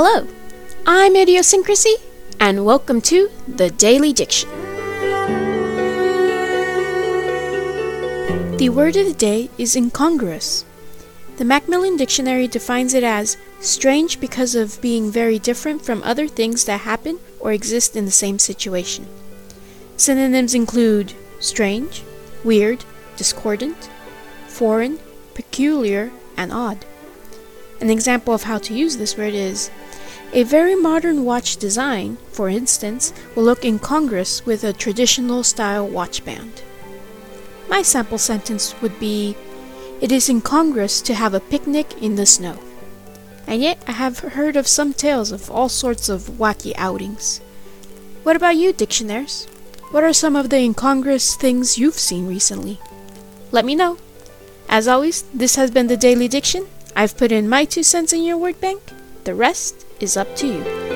Hello, I'm Idiosyncrasy, and welcome to the Daily Diction. The word of the day is incongruous. The Macmillan Dictionary defines it as strange because of being very different from other things that happen or exist in the same situation. Synonyms include strange, weird, discordant, foreign, peculiar, and odd. An example of how to use this word is a very modern watch design, for instance, will look incongruous with a traditional style watch band. My sample sentence would be It is incongruous to have a picnic in the snow. And yet, I have heard of some tales of all sorts of wacky outings. What about you, dictionaires? What are some of the incongruous things you've seen recently? Let me know. As always, this has been the Daily Diction. I've put in my two cents in your word bank. The rest is up to you.